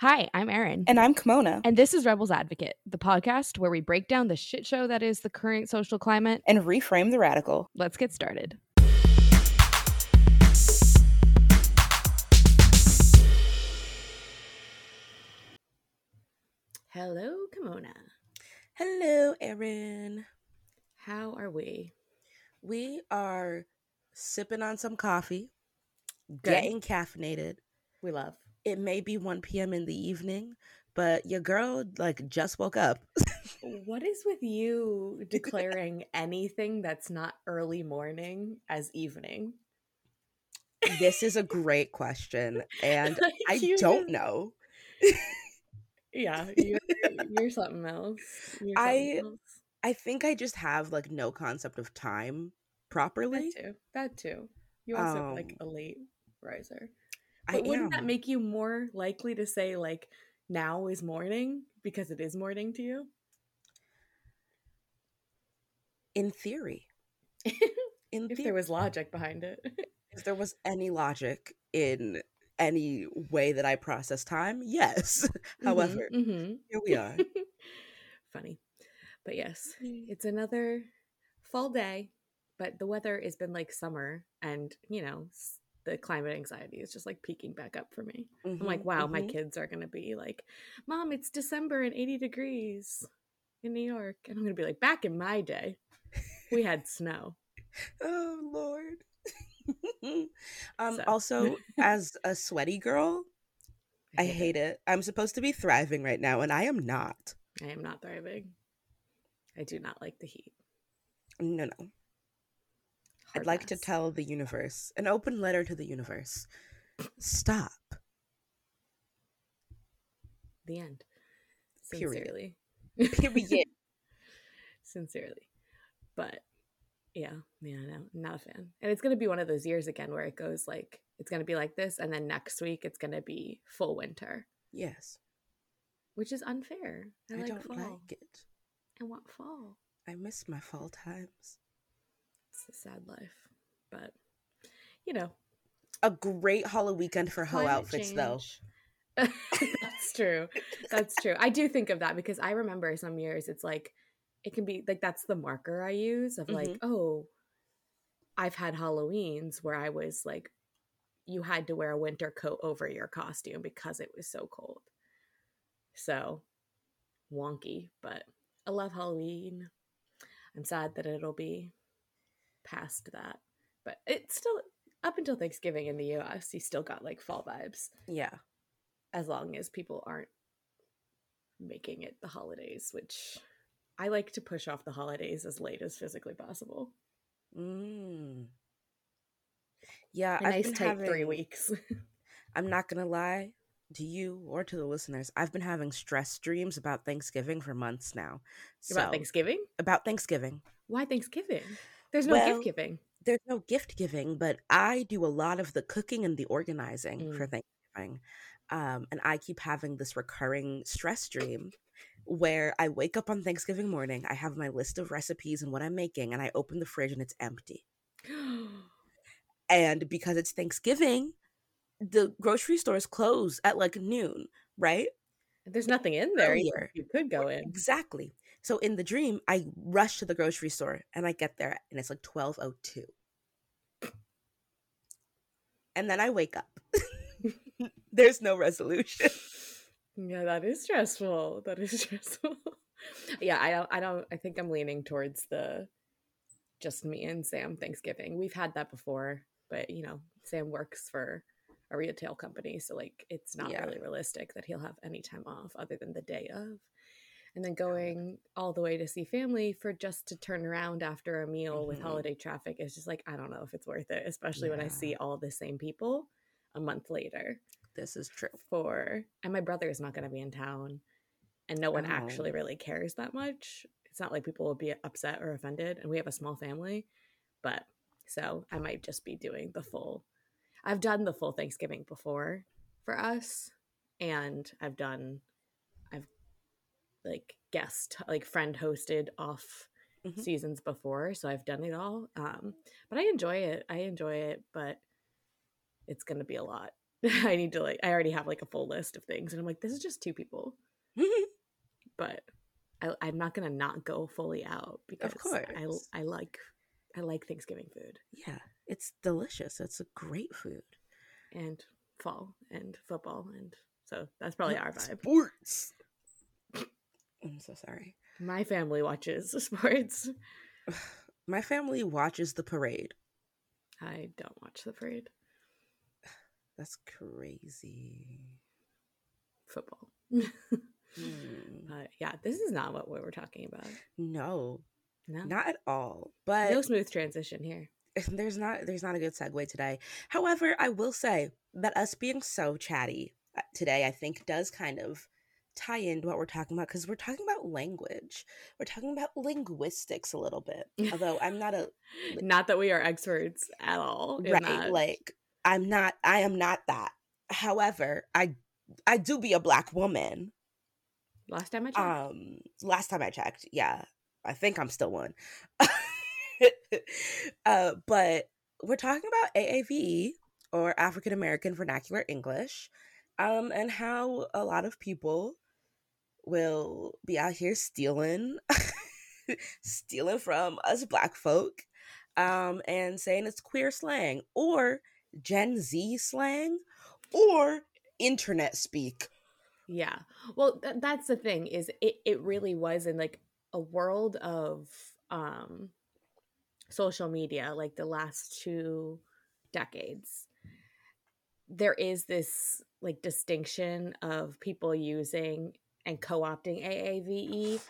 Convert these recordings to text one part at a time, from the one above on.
Hi, I'm Erin. And I'm Kimona. And this is Rebels Advocate, the podcast where we break down the shit show that is the current social climate and reframe the radical. Let's get started. Hello, Kimona. Hello, Erin. How are we? We are sipping on some coffee, Good. getting caffeinated. We love it may be 1 p.m. in the evening, but your girl like just woke up. what is with you declaring anything that's not early morning as evening? This is a great question, and like I don't know. yeah, you're, you're something else. You're something I else. I think I just have like no concept of time properly. That too. That too. You also um, like a late riser. But I wouldn't am. that make you more likely to say like now is morning because it is morning to you? In theory. In if there was logic behind it. if there was any logic in any way that I process time, yes. Mm-hmm, However, mm-hmm. here we are. Funny. But yes, it's another fall day, but the weather has been like summer and, you know, the climate anxiety is just like peaking back up for me. Mm-hmm, I'm like, mm-hmm, wow, mm-hmm. my kids are going to be like, Mom, it's December and 80 degrees in New York. And I'm going to be like, back in my day, we had snow. oh, Lord. um, so. Also, as a sweaty girl, I hate, I hate it. it. I'm supposed to be thriving right now, and I am not. I am not thriving. I do not like the heat. No, no. I'd like to tell the universe, an open letter to the universe. Stop. The end. Sincerely. Period. Period. Sincerely. But yeah, man, no, not a fan. And it's gonna be one of those years again where it goes like it's gonna be like this, and then next week it's gonna be full winter. Yes. Which is unfair. I, I like don't fall. like it. I want fall. I miss my fall times it's a sad life. But you know, a great Halloween weekend for hoe outfits, change. though. that's true. That's true. I do think of that because I remember some years it's like it can be like that's the marker I use of mm-hmm. like, oh, I've had Halloweens where I was like, you had to wear a winter coat over your costume because it was so cold. So wonky, but I love Halloween. I'm sad that it'll be past that. But it's still up until Thanksgiving in the US, you still got like fall vibes. Yeah. As long as people aren't making it the holidays, which I like to push off the holidays as late as physically possible. Mm. Yeah, a I've nice tight having, three weeks. I'm not gonna lie to you or to the listeners. I've been having stress dreams about Thanksgiving for months now. So, about Thanksgiving? About Thanksgiving. Why Thanksgiving? There's no well, gift giving. There's no gift giving, but I do a lot of the cooking and the organizing mm. for Thanksgiving. Um, and I keep having this recurring stress dream where I wake up on Thanksgiving morning, I have my list of recipes and what I'm making, and I open the fridge and it's empty. and because it's Thanksgiving, the grocery stores close at like noon, right? There's nothing in there. Earlier. You could go in. Exactly. So in the dream, I rush to the grocery store and I get there and it's like 1202. And then I wake up. There's no resolution. Yeah, that is stressful. That is stressful. yeah, I don't I don't I think I'm leaning towards the just me and Sam Thanksgiving. We've had that before, but you know, Sam works for a retail company, so like it's not yeah. really realistic that he'll have any time off other than the day of and then going all the way to see family for just to turn around after a meal mm-hmm. with holiday traffic is just like I don't know if it's worth it, especially yeah. when I see all the same people a month later. This is true. For and my brother is not going to be in town, and no one oh. actually really cares that much. It's not like people will be upset or offended, and we have a small family, but so I might just be doing the full. I've done the full Thanksgiving before for us, and I've done like guest like friend hosted off mm-hmm. seasons before so i've done it all um but i enjoy it i enjoy it but it's going to be a lot I need to like I already have like a full list of things and I'm like this is just two people. but I, I'm not gonna not go fully out because of course. I I like I like Thanksgiving food. Yeah, it's delicious. It's a great food. And fall and football and so that's probably our vibe. Sports. I'm so sorry. My family watches sports. My family watches the parade. I don't watch the parade. That's crazy. Football. mm. uh, yeah, this is not what we were talking about. No, no, not at all. But no smooth transition here. There's not. There's not a good segue today. However, I will say that us being so chatty uh, today, I think, does kind of tie into what we're talking about because we're talking about language. We're talking about linguistics a little bit. Although I'm not a not that we are experts at all. Right. Like I'm not I am not that. However, I I do be a black woman. Last time I checked. Um last time I checked, yeah. I think I'm still one. uh, but we're talking about AAVE or African American Vernacular English. Um, and how a lot of people will be out here stealing stealing from us black folk um, and saying it's queer slang or Gen Z slang or internet speak. Yeah. Well, th- that's the thing is it, it really was in like a world of um social media like the last two decades there is this like distinction of people using and co-opting AAVE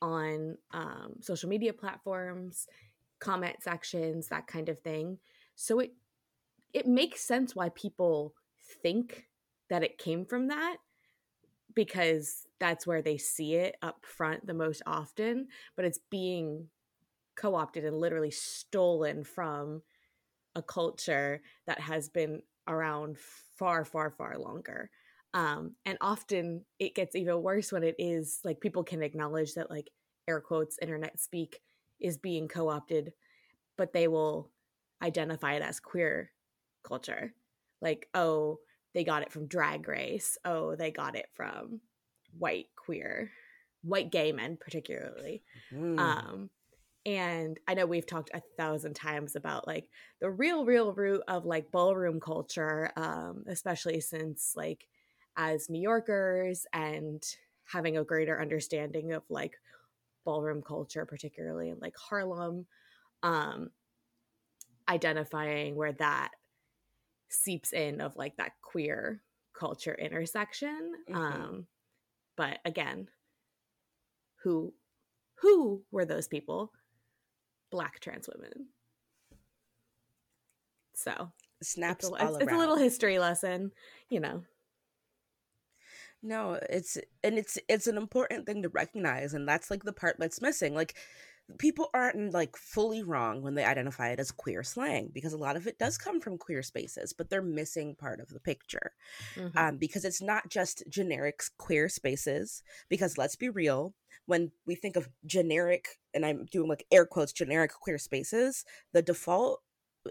on um, social media platforms, comment sections, that kind of thing. So it it makes sense why people think that it came from that because that's where they see it up front the most often, but it's being co-opted and literally stolen from a culture that has been around far far far longer um and often it gets even worse when it is like people can acknowledge that like air quotes internet speak is being co-opted but they will identify it as queer culture. Like oh they got it from drag race. Oh they got it from white queer white gay men particularly. Mm. um and i know we've talked a thousand times about like the real real root of like ballroom culture um especially since like as New Yorkers and having a greater understanding of like ballroom culture, particularly in like Harlem, um, identifying where that seeps in of like that queer culture intersection. Mm-hmm. Um, but again, who who were those people? Black trans women. So snaps it's a, it's, it's a little history lesson, you know. No, it's and it's it's an important thing to recognize and that's like the part that's missing. Like people aren't like fully wrong when they identify it as queer slang because a lot of it does come from queer spaces, but they're missing part of the picture. Mm-hmm. Um, because it's not just generic queer spaces because let's be real, when we think of generic and I'm doing like air quotes generic queer spaces, the default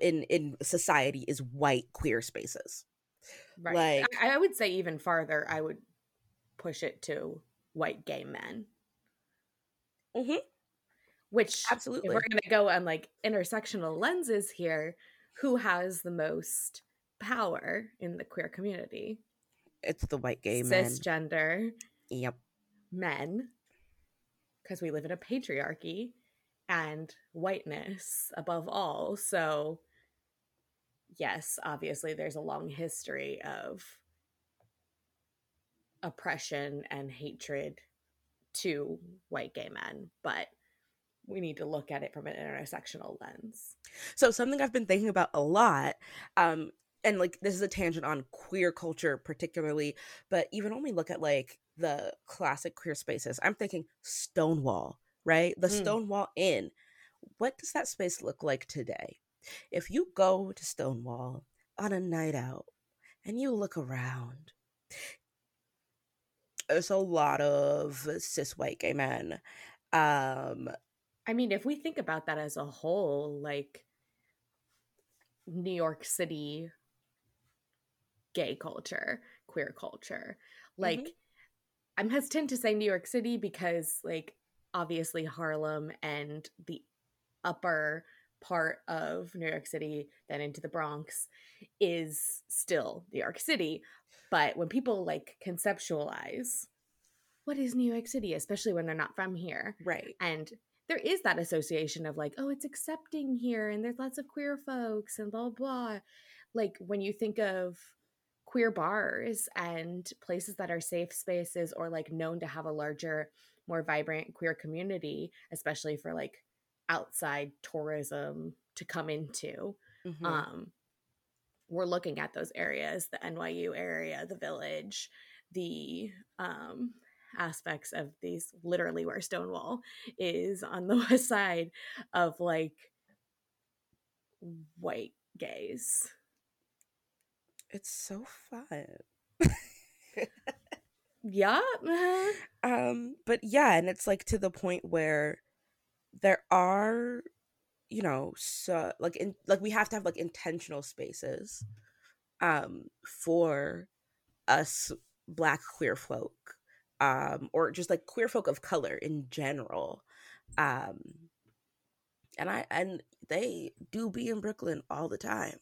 in in society is white queer spaces. Right. Like I, I would say even farther, I would push it to white gay men. Mm-hmm. Which absolutely, if we're going to go on like intersectional lenses here, who has the most power in the queer community? It's the white gay men, cisgender. Yep, men, because we live in a patriarchy and whiteness above all. So, yes, obviously, there's a long history of oppression and hatred to white gay men, but we need to look at it from an intersectional lens. So something I've been thinking about a lot, um, and like this is a tangent on queer culture particularly, but even when we look at like the classic queer spaces, I'm thinking Stonewall, right? The mm. Stonewall Inn. What does that space look like today? If you go to Stonewall on a night out and you look around, it's a lot of cis white gay men. Um, I mean, if we think about that as a whole, like New York City gay culture, queer culture. Like mm-hmm. I'm hesitant to say New York City because like obviously Harlem and the upper part of New York City, then into the Bronx, is still New York City. But when people like conceptualize what is New York City, especially when they're not from here, right? And there is that association of like, oh, it's accepting here, and there's lots of queer folks, and blah blah. Like when you think of queer bars and places that are safe spaces or like known to have a larger, more vibrant queer community, especially for like outside tourism to come into. Mm-hmm. Um, we're looking at those areas the NYU area, the village, the um, aspects of these literally where Stonewall is on the west side of like white gays. It's so fun. yeah. um, but yeah, and it's like to the point where there are you know so like in like we have to have like intentional spaces um for us black queer folk um or just like queer folk of color in general um and i and they do be in brooklyn all the time.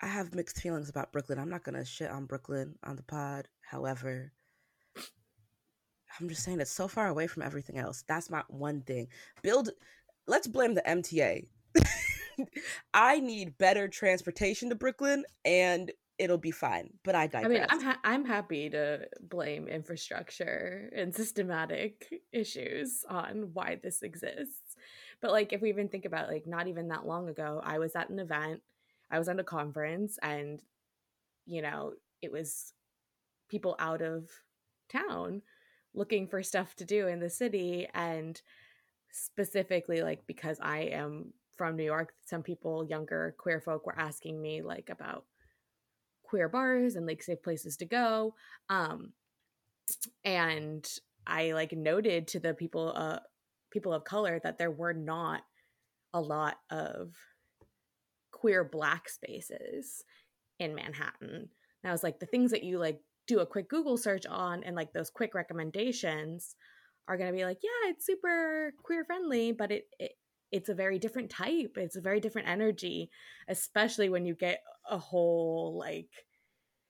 I have mixed feelings about brooklyn. I'm not gonna shit on brooklyn on the pod however I'm just saying it's so far away from everything else. That's my one thing. Build let's blame the MTA. I need better transportation to Brooklyn and it'll be fine. But I digress. I mean, I'm ha- I'm happy to blame infrastructure and systematic issues on why this exists. But like if we even think about like not even that long ago, I was at an event, I was at a conference and you know, it was people out of town looking for stuff to do in the city and specifically like because I am from New York, some people, younger queer folk, were asking me like about queer bars and like safe places to go. Um, and I like noted to the people, uh, people of color that there were not a lot of queer black spaces in Manhattan. And I was like, the things that you like do a quick Google search on and like those quick recommendations are going to be like, yeah, it's super queer friendly, but it, it it's a very different type. It's a very different energy, especially when you get a whole like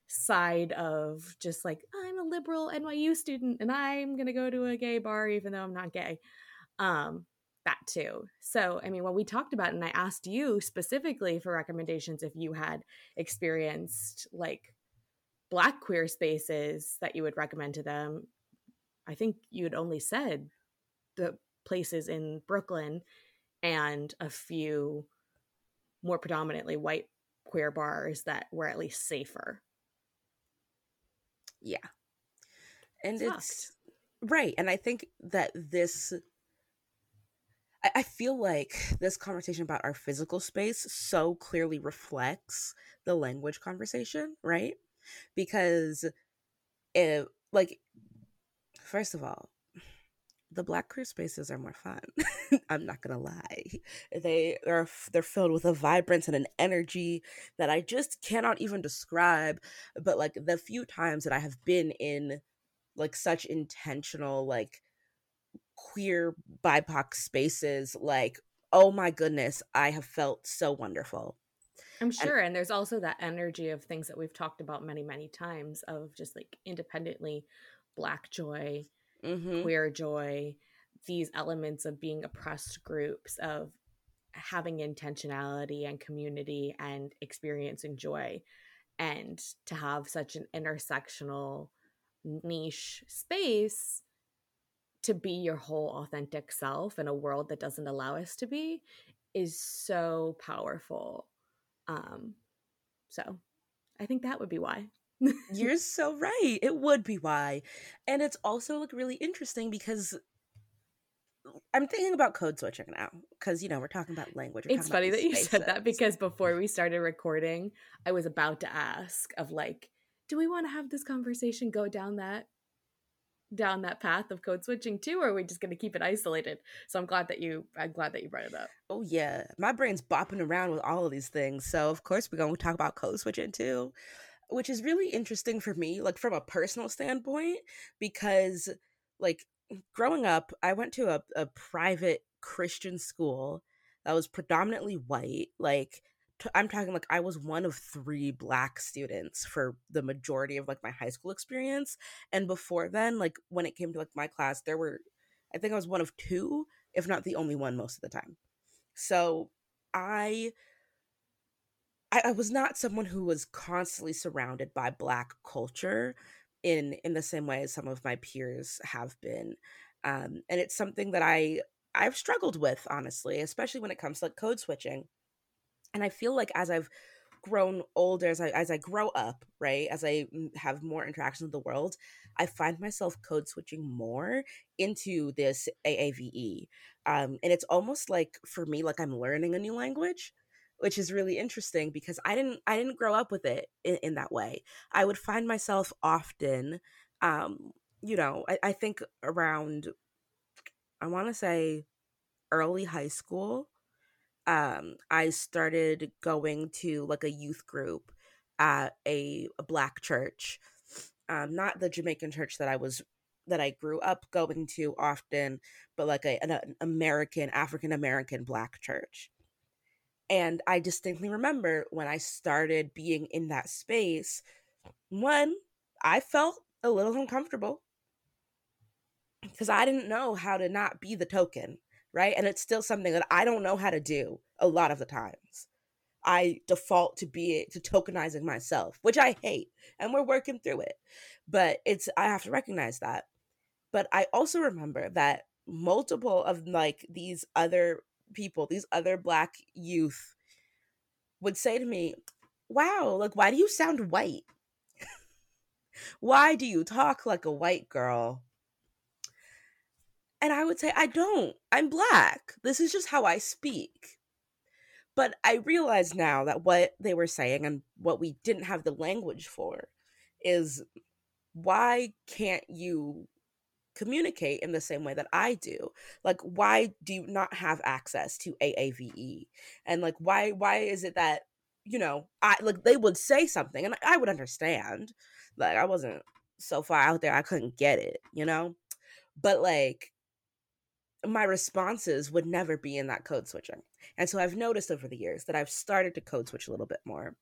side of just like I'm a liberal NYU student and I'm going to go to a gay bar even though I'm not gay. Um that too. So, I mean, when we talked about and I asked you specifically for recommendations if you had experienced like black queer spaces that you would recommend to them i think you'd only said the places in brooklyn and a few more predominantly white queer bars that were at least safer. Yeah. And it's right and i think that this I feel like this conversation about our physical space so clearly reflects the language conversation, right? Because it like first of all the black queer spaces are more fun. I'm not gonna lie. They are they're filled with a vibrance and an energy that i just cannot even describe but like the few times that i have been in like such intentional like queer bipoc spaces like oh my goodness i have felt so wonderful I'm sure. And, and, there's also that energy of things that we've talked about many, many times of just like independently black joy, mm-hmm. queer joy, these elements of being oppressed groups, of having intentionality and community and experiencing joy. And to have such an intersectional niche space to be your whole authentic self in a world that doesn't allow us to be is so powerful um, so I think that would be why. You're so right. It would be why. And it's also like really interesting because I'm thinking about code switching now because you know we're talking about language. It's funny that you said that because before we started recording, I was about to ask of like, do we want to have this conversation go down that down that path of code switching too or are we just going to keep it isolated? So i'm glad that you i'm glad that you brought it up. Oh yeah. My brain's bopping around with all of these things. So of course we're going to talk about code switching too which is really interesting for me like from a personal standpoint because like growing up i went to a, a private christian school that was predominantly white like t- I'm talking like I was one of three black students for the majority of like my high school experience. And before then, like when it came to like my class, there were, I think I was one of two, if not the only one most of the time. So I, I, I was not someone who was constantly surrounded by black culture in in the same way as some of my peers have been. Um, and it's something that I I've struggled with honestly, especially when it comes to like code switching and i feel like as i've grown older as i as i grow up right as i have more interactions with the world i find myself code switching more into this aave um, and it's almost like for me like i'm learning a new language which is really interesting because i didn't i didn't grow up with it in, in that way. I would find myself often um, you know I, I think around i want to say early high school um, I started going to like a youth group at a, a black church, um, not the Jamaican church that I was that I grew up going to often, but like a, an, an American African American black church. And I distinctly remember when I started being in that space, one, I felt a little uncomfortable because I didn't know how to not be the token right? And it's still something that I don't know how to do a lot of the times. I default to be to tokenizing myself, which I hate, and we're working through it. But it's I have to recognize that. But I also remember that multiple of like these other people, these other black youth would say to me, "Wow, like why do you sound white? why do you talk like a white girl?" And I would say, I don't. I'm black. This is just how I speak. But I realize now that what they were saying and what we didn't have the language for is why can't you communicate in the same way that I do? Like why do you not have access to AAVE? And like why why is it that you know, I like they would say something and I would understand. Like I wasn't so far out there I couldn't get it, you know? But like my responses would never be in that code switching. And so I've noticed over the years that I've started to code switch a little bit more.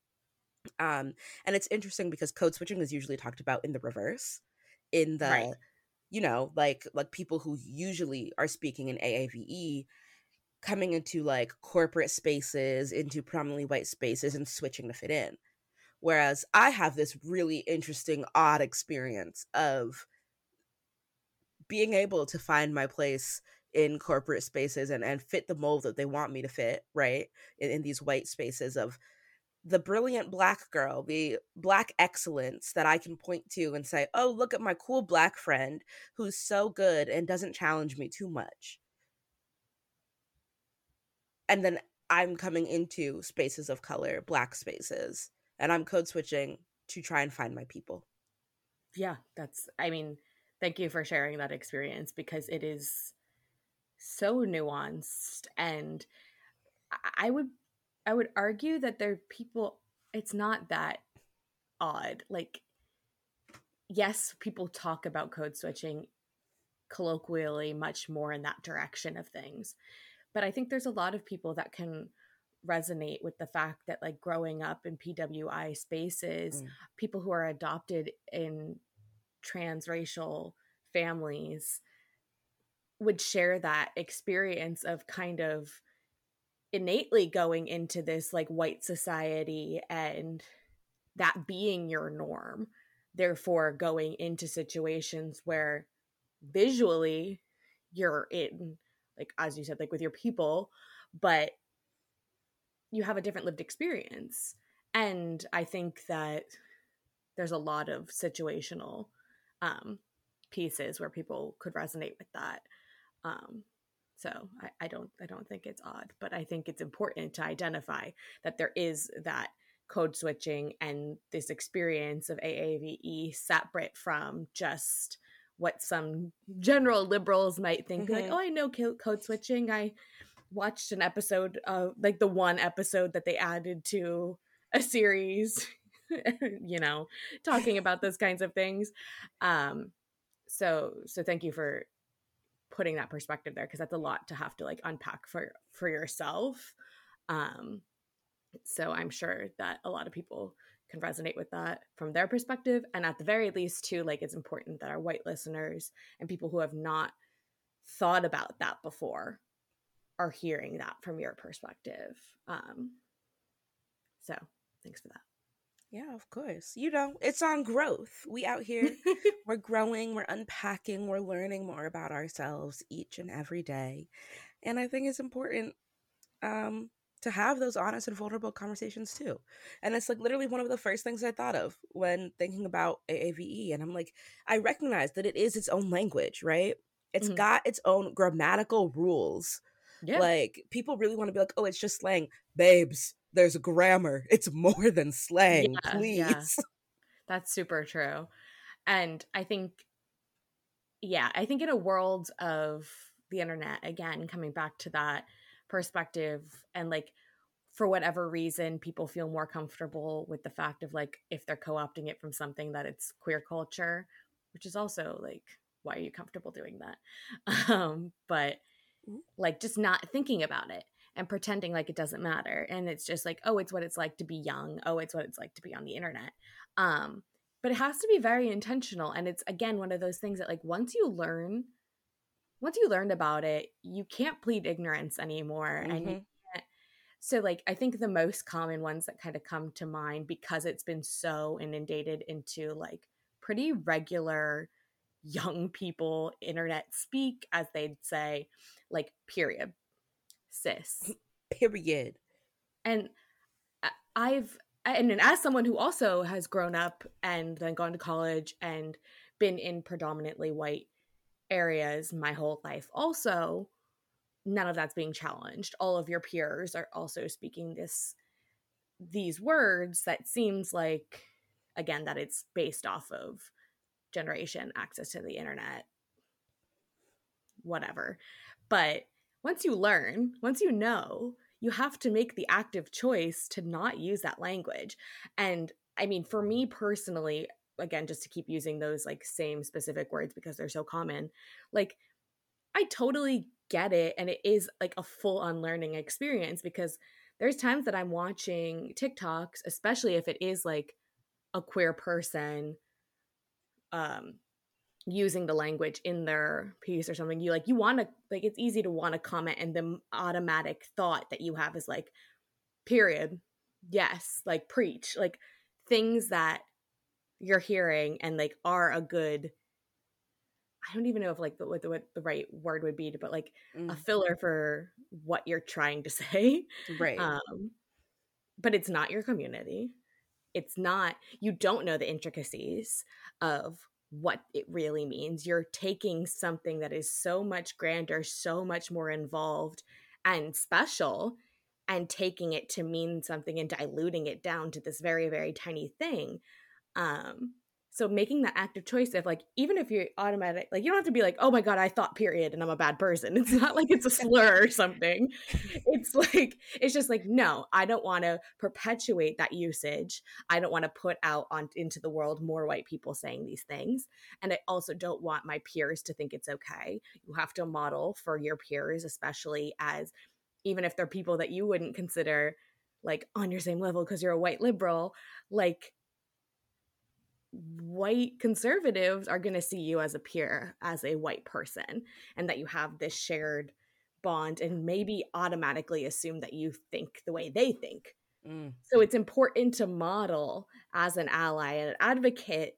Um, and it's interesting because code switching is usually talked about in the reverse, in the, right. you know, like like people who usually are speaking in AAVE coming into like corporate spaces, into prominently white spaces, and switching to fit in. Whereas I have this really interesting, odd experience of being able to find my place in corporate spaces and, and fit the mold that they want me to fit, right? In, in these white spaces of the brilliant black girl, the black excellence that I can point to and say, oh, look at my cool black friend who's so good and doesn't challenge me too much. And then I'm coming into spaces of color, black spaces, and I'm code switching to try and find my people. Yeah, that's, I mean, thank you for sharing that experience because it is so nuanced and I would I would argue that there are people it's not that odd. Like yes, people talk about code switching colloquially much more in that direction of things. But I think there's a lot of people that can resonate with the fact that like growing up in PWI spaces, mm. people who are adopted in transracial families would share that experience of kind of innately going into this like white society and that being your norm therefore going into situations where visually you're in like as you said like with your people but you have a different lived experience. And i think that there's a lot of situational um pieces where people could resonate with that. Um, so I, I don't I don't think it's odd, but I think it's important to identify that there is that code switching and this experience of AAVE separate from just what some general liberals might think mm-hmm. like oh i know code switching. I watched an episode of like the one episode that they added to a series you know talking about those kinds of things. Um so so thank you for putting that perspective there because that's a lot to have to like unpack for for yourself. Um so i'm sure that a lot of people can resonate with that from their perspective and at the very least too like it's important that our white listeners and people who have not thought about that before are hearing that from your perspective. Um so thanks for that yeah, of course. You know, it's on growth. We out here, we're growing, we're unpacking, we're learning more about ourselves each and every day. And I think it's important um, to have those honest and vulnerable conversations too. And it's like literally one of the first things I thought of when thinking about AAVE. And I'm like, I recognize that it is its own language, right? It's mm-hmm. got its own grammatical rules. Yeah. Like people really want to be like, oh, it's just slang. Babes, there's grammar. It's more than slang, yeah, please. Yeah. That's super true. And I think, yeah, I think in a world of the internet, again, coming back to that perspective, and like for whatever reason, people feel more comfortable with the fact of like if they're co opting it from something that it's queer culture, which is also like, why are you comfortable doing that? Um, but mm. like just not thinking about it and pretending like it doesn't matter and it's just like oh it's what it's like to be young oh it's what it's like to be on the internet um but it has to be very intentional and it's again one of those things that like once you learn once you learned about it you can't plead ignorance anymore mm-hmm. and you mm-hmm. can't so like i think the most common ones that kind of come to mind because it's been so inundated into like pretty regular young people internet speak as they'd say like period sis. Period. And I've and as someone who also has grown up and then gone to college and been in predominantly white areas my whole life also none of that's being challenged all of your peers are also speaking this these words that seems like again that it's based off of generation access to the internet whatever but once you learn, once you know, you have to make the active choice to not use that language. And I mean, for me personally, again, just to keep using those like same specific words because they're so common, like I totally get it. And it is like a full unlearning experience because there's times that I'm watching TikToks, especially if it is like a queer person um using the language in their piece or something you like you want to like it's easy to want to comment and the automatic thought that you have is like period yes like preach like things that you're hearing and like are a good I don't even know if like the, what, the, what the right word would be, but like mm. a filler for what you're trying to say. Right. Um, but it's not your community. It's not, you don't know the intricacies of what it really means. You're taking something that is so much grander, so much more involved and special, and taking it to mean something and diluting it down to this very, very tiny thing. Um, so making that active choice of like even if you're automatic like you don't have to be like oh my god i thought period and i'm a bad person. It's not like it's a slur or something. It's like it's just like no i don't want to perpetuate that usage. I don't want to put out on into the world more white people saying these things. And i also don't want my peers to think it's okay. You have to model for your peers especially as even if they're people that you wouldn't consider like on your same level because you're a white liberal like white conservatives are going to see you as a peer, as a white person, and that you have this shared bond and maybe automatically assume that you think the way they think. Mm. So it's important to model as an ally and an advocate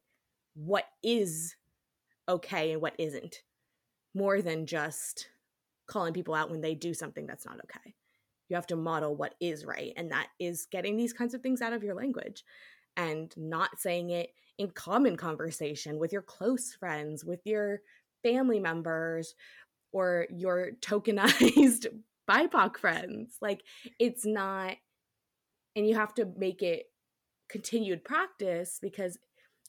what is okay and what isn't, more than just calling people out when they do something that's not okay. You have to model what is right, and that is getting these kinds of things out of your language and not saying it in common conversation with your close friends, with your family members, or your tokenized BIPOC friends. Like it's not, and you have to make it continued practice because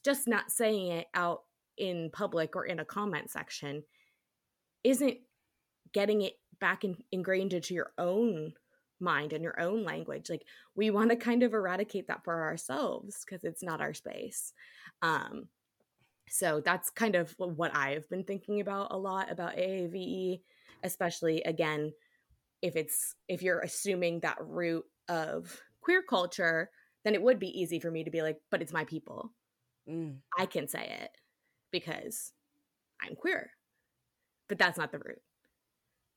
just not saying it out in public or in a comment section isn't getting it back in, ingrained into your own mind and your own language like we want to kind of eradicate that for ourselves because it's not our space. Um so that's kind of what i've been thinking about a lot about aave especially again if it's if you're assuming that root of queer culture then it would be easy for me to be like but it's my people. Mm. i can say it because i'm queer but that's not the root.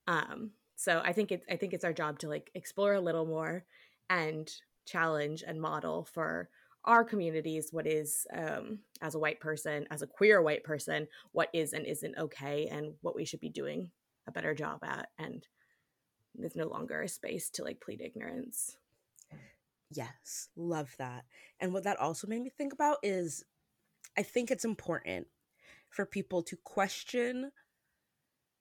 Um so i think it's i think it's our job to like explore a little more and challenge and model for our communities what is um, as a white person as a queer white person what is and isn't okay and what we should be doing a better job at and there's no longer a space to like plead ignorance. Yes love that. And what that also made me think about is i think it's important for people to question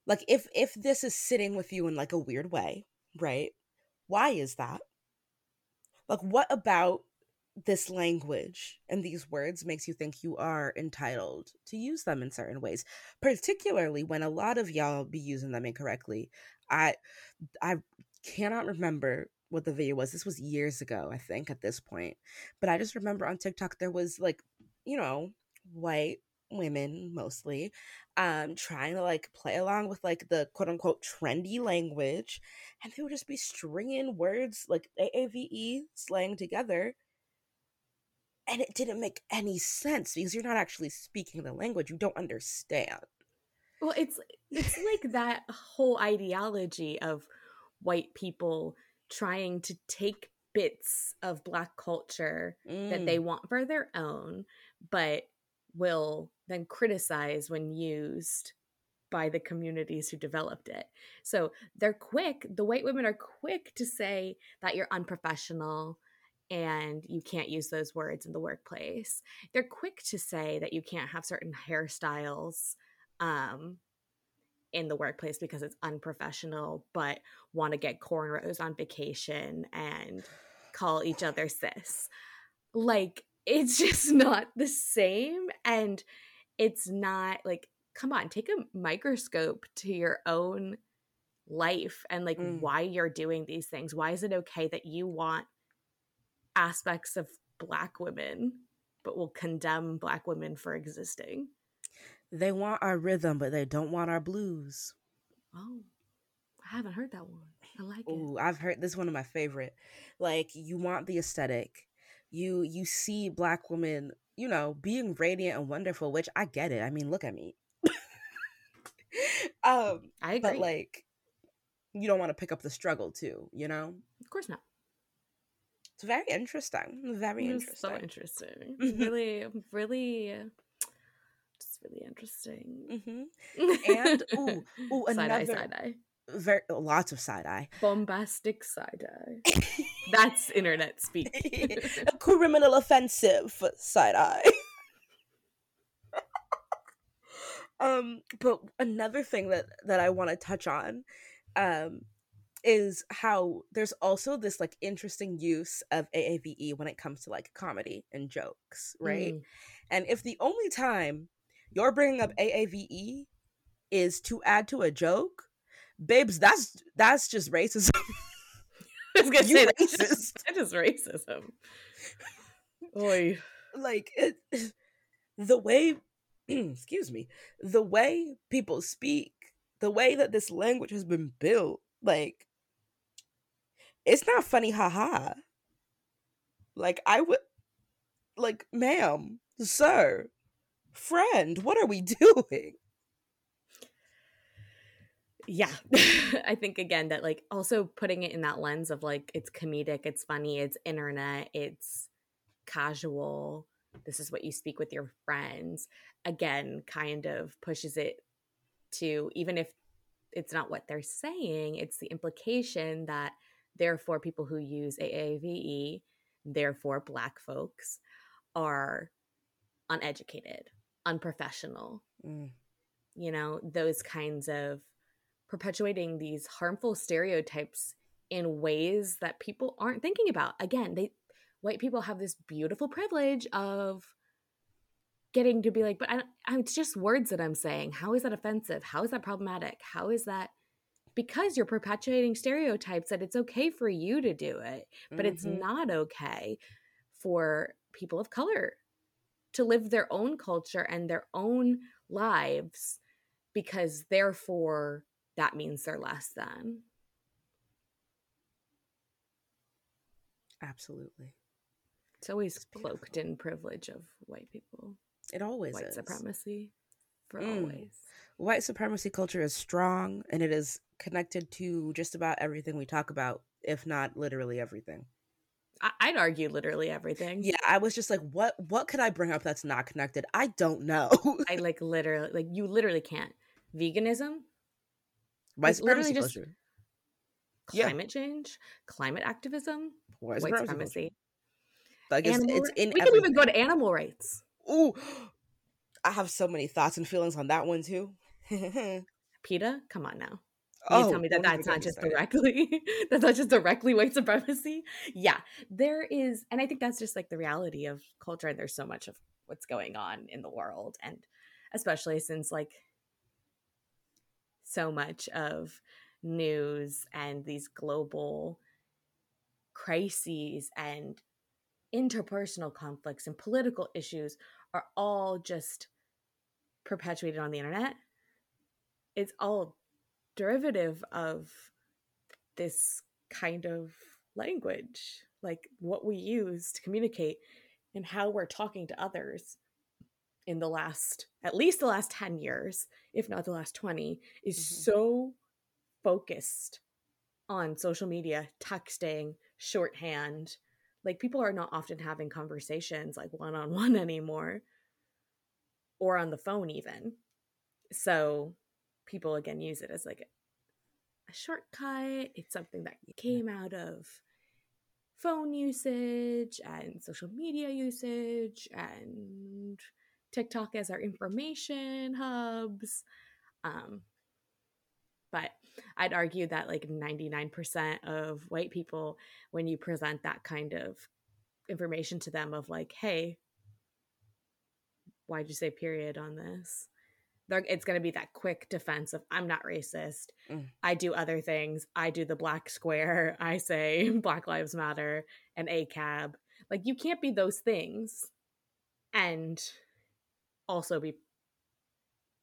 like if if this is sitting with you in like a weird way right? Why is that? Like what about this language and these words makes you think you are entitled to use them in certain ways? Particularly when a lot of y'all be using them incorrectly. I i cannot remember what the video was. This was years ago i think at this point. But i just remember on tiktok there was like you know white women mostly um trying to like play along with like the quote unquote trendy language and they would just be stringing words like aave slang together and it didn't make any sense because you're not actually speaking the language you don't understand well it's it's like that whole ideology of white people trying to take bits of black culture mm. that they mm. want for their own but will then criticize when used by the communities who developed it. So they're quick, the white women are quick to say that you're unprofessional and you can't use those words in the workplace. They're quick to say that you can't have certain hairstyles um, in the workplace because it's unprofessional, but want to get cornrows on vacation and call each other sis. Like, it's just not the same. And it's not like, come on, take a microscope to your own life and like mm. why you're doing these things. Why is it okay that you want aspects of black women but will condemn black women for existing? They want our rhythm, but they don't want our blues. Oh, I haven't heard that one. I like Ooh, it. I've heard this one of my favorite. Like you want the aesthetic, you you see black women you know being radiant and wonderful which i get it i mean look at me. Um i agree. but like you don't want to pick up the struggle too you know? Of course not. It's very interesting very it's interesting so interesting. really really just really interesting. Mm-hmm. and ooh, ooh another side eye side eye very lots of side eye. Bombastic side eye. That's internet speak. A criminal offensive side eye. um, but another thing that that I want to touch on, um, is how there's also this like interesting use of AAVE when it comes to like comedy and jokes, right? Mm. And if the only time you're bringing up AAVE is to add to a joke, babes, that's that's just racism. I was gonna you say racist. That's just, that is racism. Oy. Like it, the way, excuse me, the way people speak, the way that this language has been built, like it's not funny, haha. Like I would, like, ma'am, sir, friend, what are we doing? Yeah i think again that like also putting it in that lens of like it's comedic it's funny it's internet it's casual this is what you speak with your friends again kind of pushes it to even if it's not what they're saying it's the implication that therefore people who use aave therefore black folks are uneducated unprofessional mm. you know those kinds of perpetuating these harmful stereotypes in ways that people aren't thinking about. Again, they white people have this beautiful privilege of getting to be like, but I, I, it's just words that I'm saying. How is that offensive? How is that problematic? How is that? Because you're perpetuating stereotypes that it's okay for you to do it, but mm-hmm. it's not okay for people of color to live their own culture and their own lives because therefore that means they're less than. Absolutely. It's always it's cloaked in privilege of white people. It always white is. supremacy for mm. always. White supremacy culture is strong and it is connected to just about everything we talk about, if not literally everything. I'd argue literally everything. Yeah, I was just like, what what could I bring up that's not connected? I don't know. I like literally like you literally can't. Veganism? White like, literally just culture. climate yeah. change, climate activism, white, supremacy. Like it's, it's in we can even go to animal rights. Ooh, I have so many thoughts and feelings on that one too. PETA, come on now. You oh, tell me that that's not just started. directly that's not just directly white supremacy. Yeah, there is, and I think that's just like the reality of culture. And there's so much of what's going on in the world, and especially since like so much of news and these global crises and interpersonal conflicts and political issues are all just perpetuated on the internet. It's all derivative of this kind of language, like what we use to communicate and how we're talking to others in the last, at least the last 10 years, if not the last 20, is mm-hmm. so focused on social media, texting, shorthand, like people are not often having conversations like one on one anymore or on the phone even. So people again use it as like a shortcut. It's something that came out of phone usage and social media usage and tiktok as our information hubs um but I'd argue that like 99% of white people, when you present that kind of information to them of like, hey, why'd you say period on this? They're, it's going to be that quick defense of I'm not racist. Mm. I do other things. I do the black square. I say Black Lives Matter and ACAB. Like you can't be those things and also be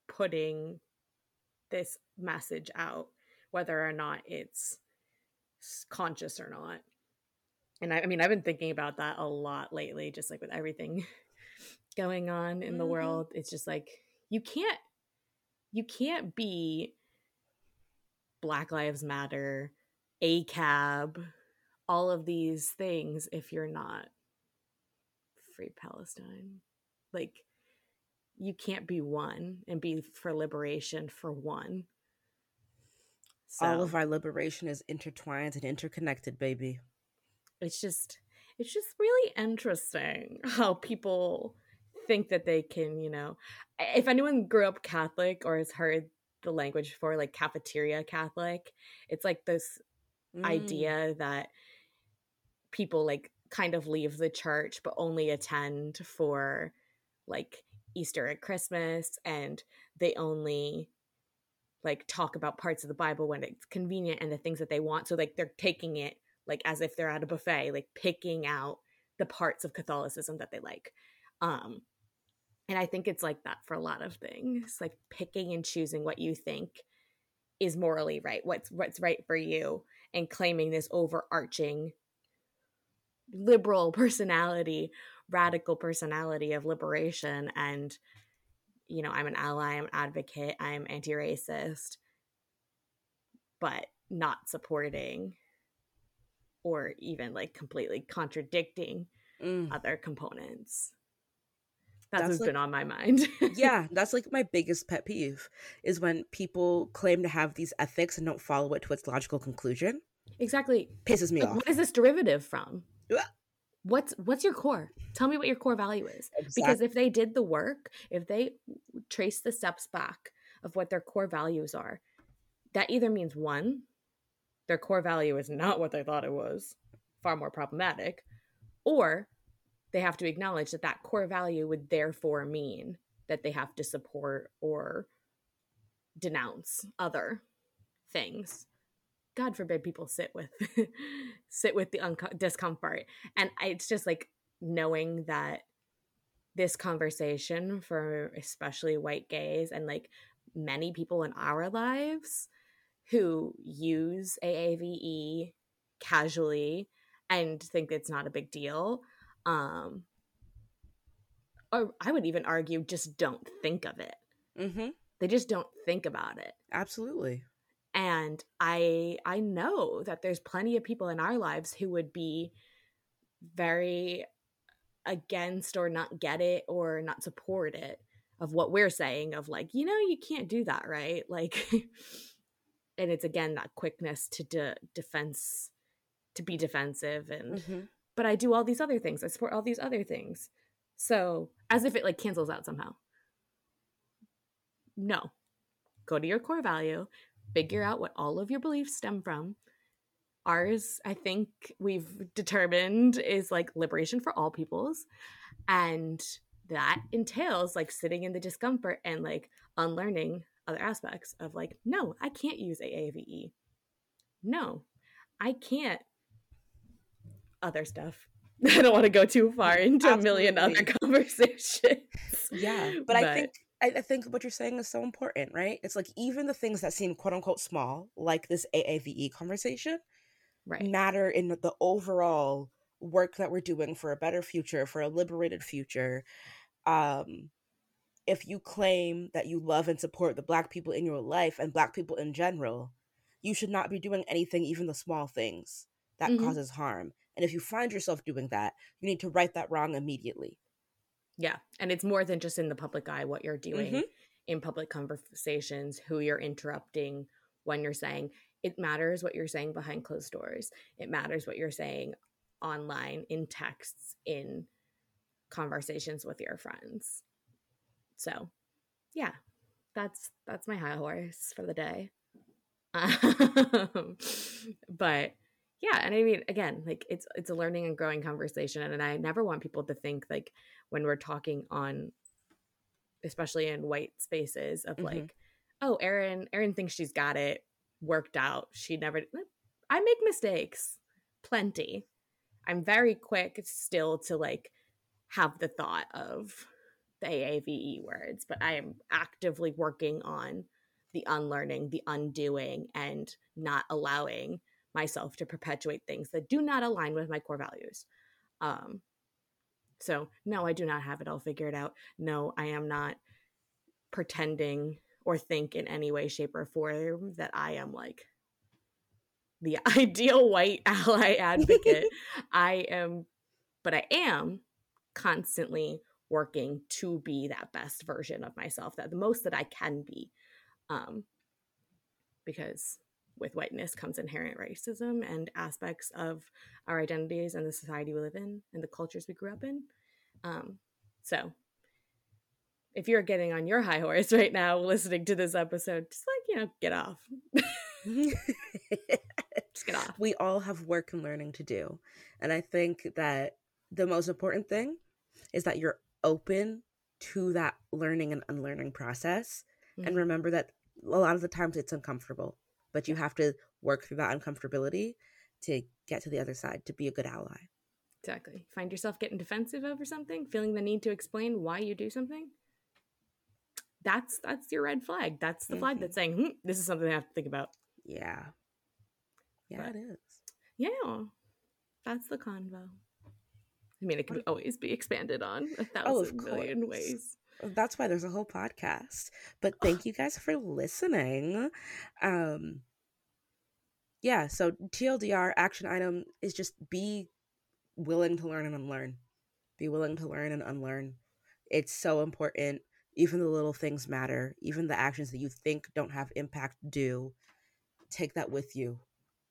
putting this message out whether or not it's conscious or not. And I, I mean, I've been thinking about that a lot lately, just like with everything going on in mm-hmm. the world. It's just like you can't, you can't be Black Lives Matter, ACAB, all of these things if you're not free Palestine. Like, you can't be one and be for liberation for one so, All of our liberation is intertwined and interconnected, baby. It's just it's just really interesting how people think that they can, you know, if anyone grew up Catholic or has heard the language for like cafeteria Catholic, it's like this mm. idea that people like kind of leave the church but only attend for like Easter and Christmas and they only like talk about parts of the Bible when it's convenient and the things that they want. So like they're taking it like as if they're at a buffet, like picking out the parts of Catholicism that they like. Um and I think it's like that for a lot of things, like picking and choosing what you think is morally right, what's what's right for you and claiming this overarching liberal personality, radical personality of liberation and you know, I'm an ally, I'm an advocate, I'm anti racist, but not supporting or even like completely contradicting mm. other components. That's, that's what's like, been on my mind. yeah, that's like my biggest pet peeve is when people claim to have these ethics and don't follow it to its logical conclusion. Exactly. Pisses me like, off. What is this derivative from? What's what's your core tell me what your core value is exactly. because if they did the work if they trace the steps back of what their core values are that either means one their core value is not what they thought it was far more problematic or they have to acknowledge that that core value would therefore mean that they have to support or denounce other things god forbid people sit with sit with the unco- discomfort and it's just like knowing that this conversation for especially white gays and like many people in our lives who use AAVE casually and think it's not a big deal um or I would even argue just don't think of it. Mm-hmm. They just don't think about it. Absolutely. And I I know that there's plenty of people in our lives who would be very against or not get it or not support it of what we're saying of like, you know, you can't do that, right? Like and it's again that quickness to de- defense to be defensive and Mm-hmm. but I do all these other things. I support all these other things. So, as if it like cancels out somehow. No. Go to your core value, figure out what all of your beliefs stem from. Ours, I think we've determined is like liberation for all peoples. And that entails like sitting in the discomfort and like unlearning other aspects of like, no, I can't use AAVE. No, I can't other stuff. I don't want to go too far into a million other conversations. Yeah, but, I think I, I think what you're saying is so important, right? It's like even the things that seem quote unquote small, like this AAVE conversation, right. matter in the overall work that we're doing for a better future, for a liberated future. Um, if you claim that you love and support the black people in your life and black people in general, you should not be doing anything, even the small things that Mhm. causes harm. And if you find yourself doing that, you need to right that wrong immediately. Yeah. And it's more than just in the public eye what you're doing Mhm. in public conversations, who you're interrupting when you're saying. It matters what you're saying behind closed doors. It matters what you're saying online, in texts, in conversations with your friends. So, yeah. That's that's my high horse for the day. Um, but yeah and i mean again like it's it's a learning and growing conversation and i never want people to think like when we're talking on especially in white spaces of Mhm. like oh erin erin thinks she's got it worked out she never i make mistakes plenty i'm very quick still to like have the thought of the aave words but i am actively working on the unlearning the undoing and not allowing myself to perpetuate things that do not align with my core values. Um, so, no, I do not have it all figured out. No, I am not pretending or think in any way, shape, or form that I am like the ideal white ally advocate. I am, but I am constantly working to be that best version of myself, that the most that I can be. Um, because with whiteness comes inherent racism and aspects of our identities and the society we live in and the cultures we grew up in. Um, so, if you're getting on your high horse right now listening to this episode, just like, you know, get off. just get off. we all have work and learning to do. And I think that the most important thing is that you're open to that learning and unlearning process. And Mhm. remember that a lot of the times it's uncomfortable, but you have to work through that uncomfortability to get to the other side to be a good ally. Exactly. Find yourself getting defensive over something, feeling the need to explain why you do something. That's that's your red flag. That's the flag Mhm. that's saying, hmm, this is something I have to think about. Yeah. Yeah, But- it is. Yeah, that's the convo. I mean, it can always be expanded on a Oh, thousand million course. ways. That's why there's a whole podcast. But thank you guys for listening. Um yeah, so TLDR action item is just be willing to learn and unlearn. Be willing to learn and unlearn. It's so important. Even the little things matter. Even the actions that you think don't have impact do. Take that with you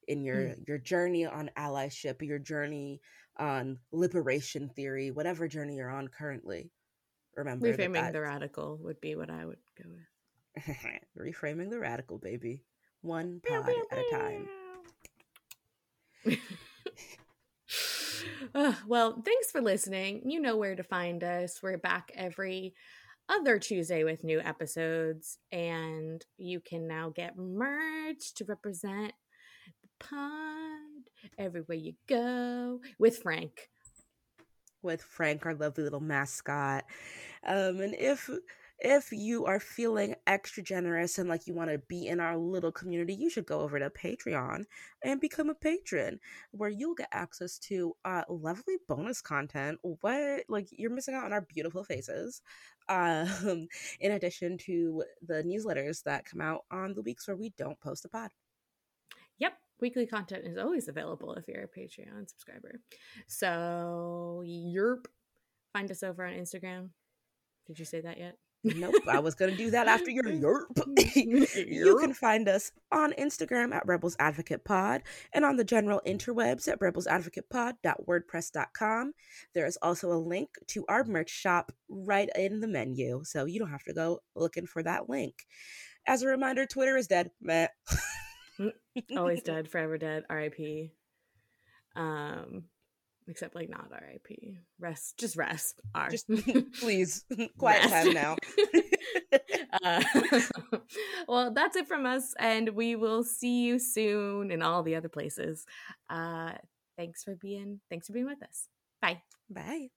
in your hmm. your journey on allyship, your journey on liberation theory, whatever journey you're on currently. Remember that Reframing the radical would be what I would go with. reframing the radical baby one pod at a time. Uh, well, thanks for listening. You know where to find us. We're back every other Tuesday with new episodes, and you can now get merch to represent the pod everywhere you go with Frank. With Frank, our lovely little mascot. Um, and if if you are feeling extra generous and like you want to be in our little community, you should go over to Patreon and become a patron, where you'll get access to uh, lovely bonus content. What like you're missing out on our beautiful faces, um, in addition to the newsletters that come out on the weeks where we don't post a pod. Yep, weekly content is always available if you're a Patreon subscriber. So, yerp, find us over on Instagram. Did you say that yet? Nope, I was going to do that after your yerp. you can find us on Instagram at Rebels Advocate Pod and on the general interwebs at rebelsadvocatepod.wordpress.com. There is also a link to our merch shop right in the menu, so you don't have to go looking for that link. As a reminder, Twitter is dead. Meh. Always dead, forever dead. R.I.P. Um, except like not RIP. Rest, just rest. R. Just please, quiet rest. time now. uh, well, that's it from us, and we will see you soon in all the other places. Uh, thanks for being. Thanks for being with us. Bye. Bye.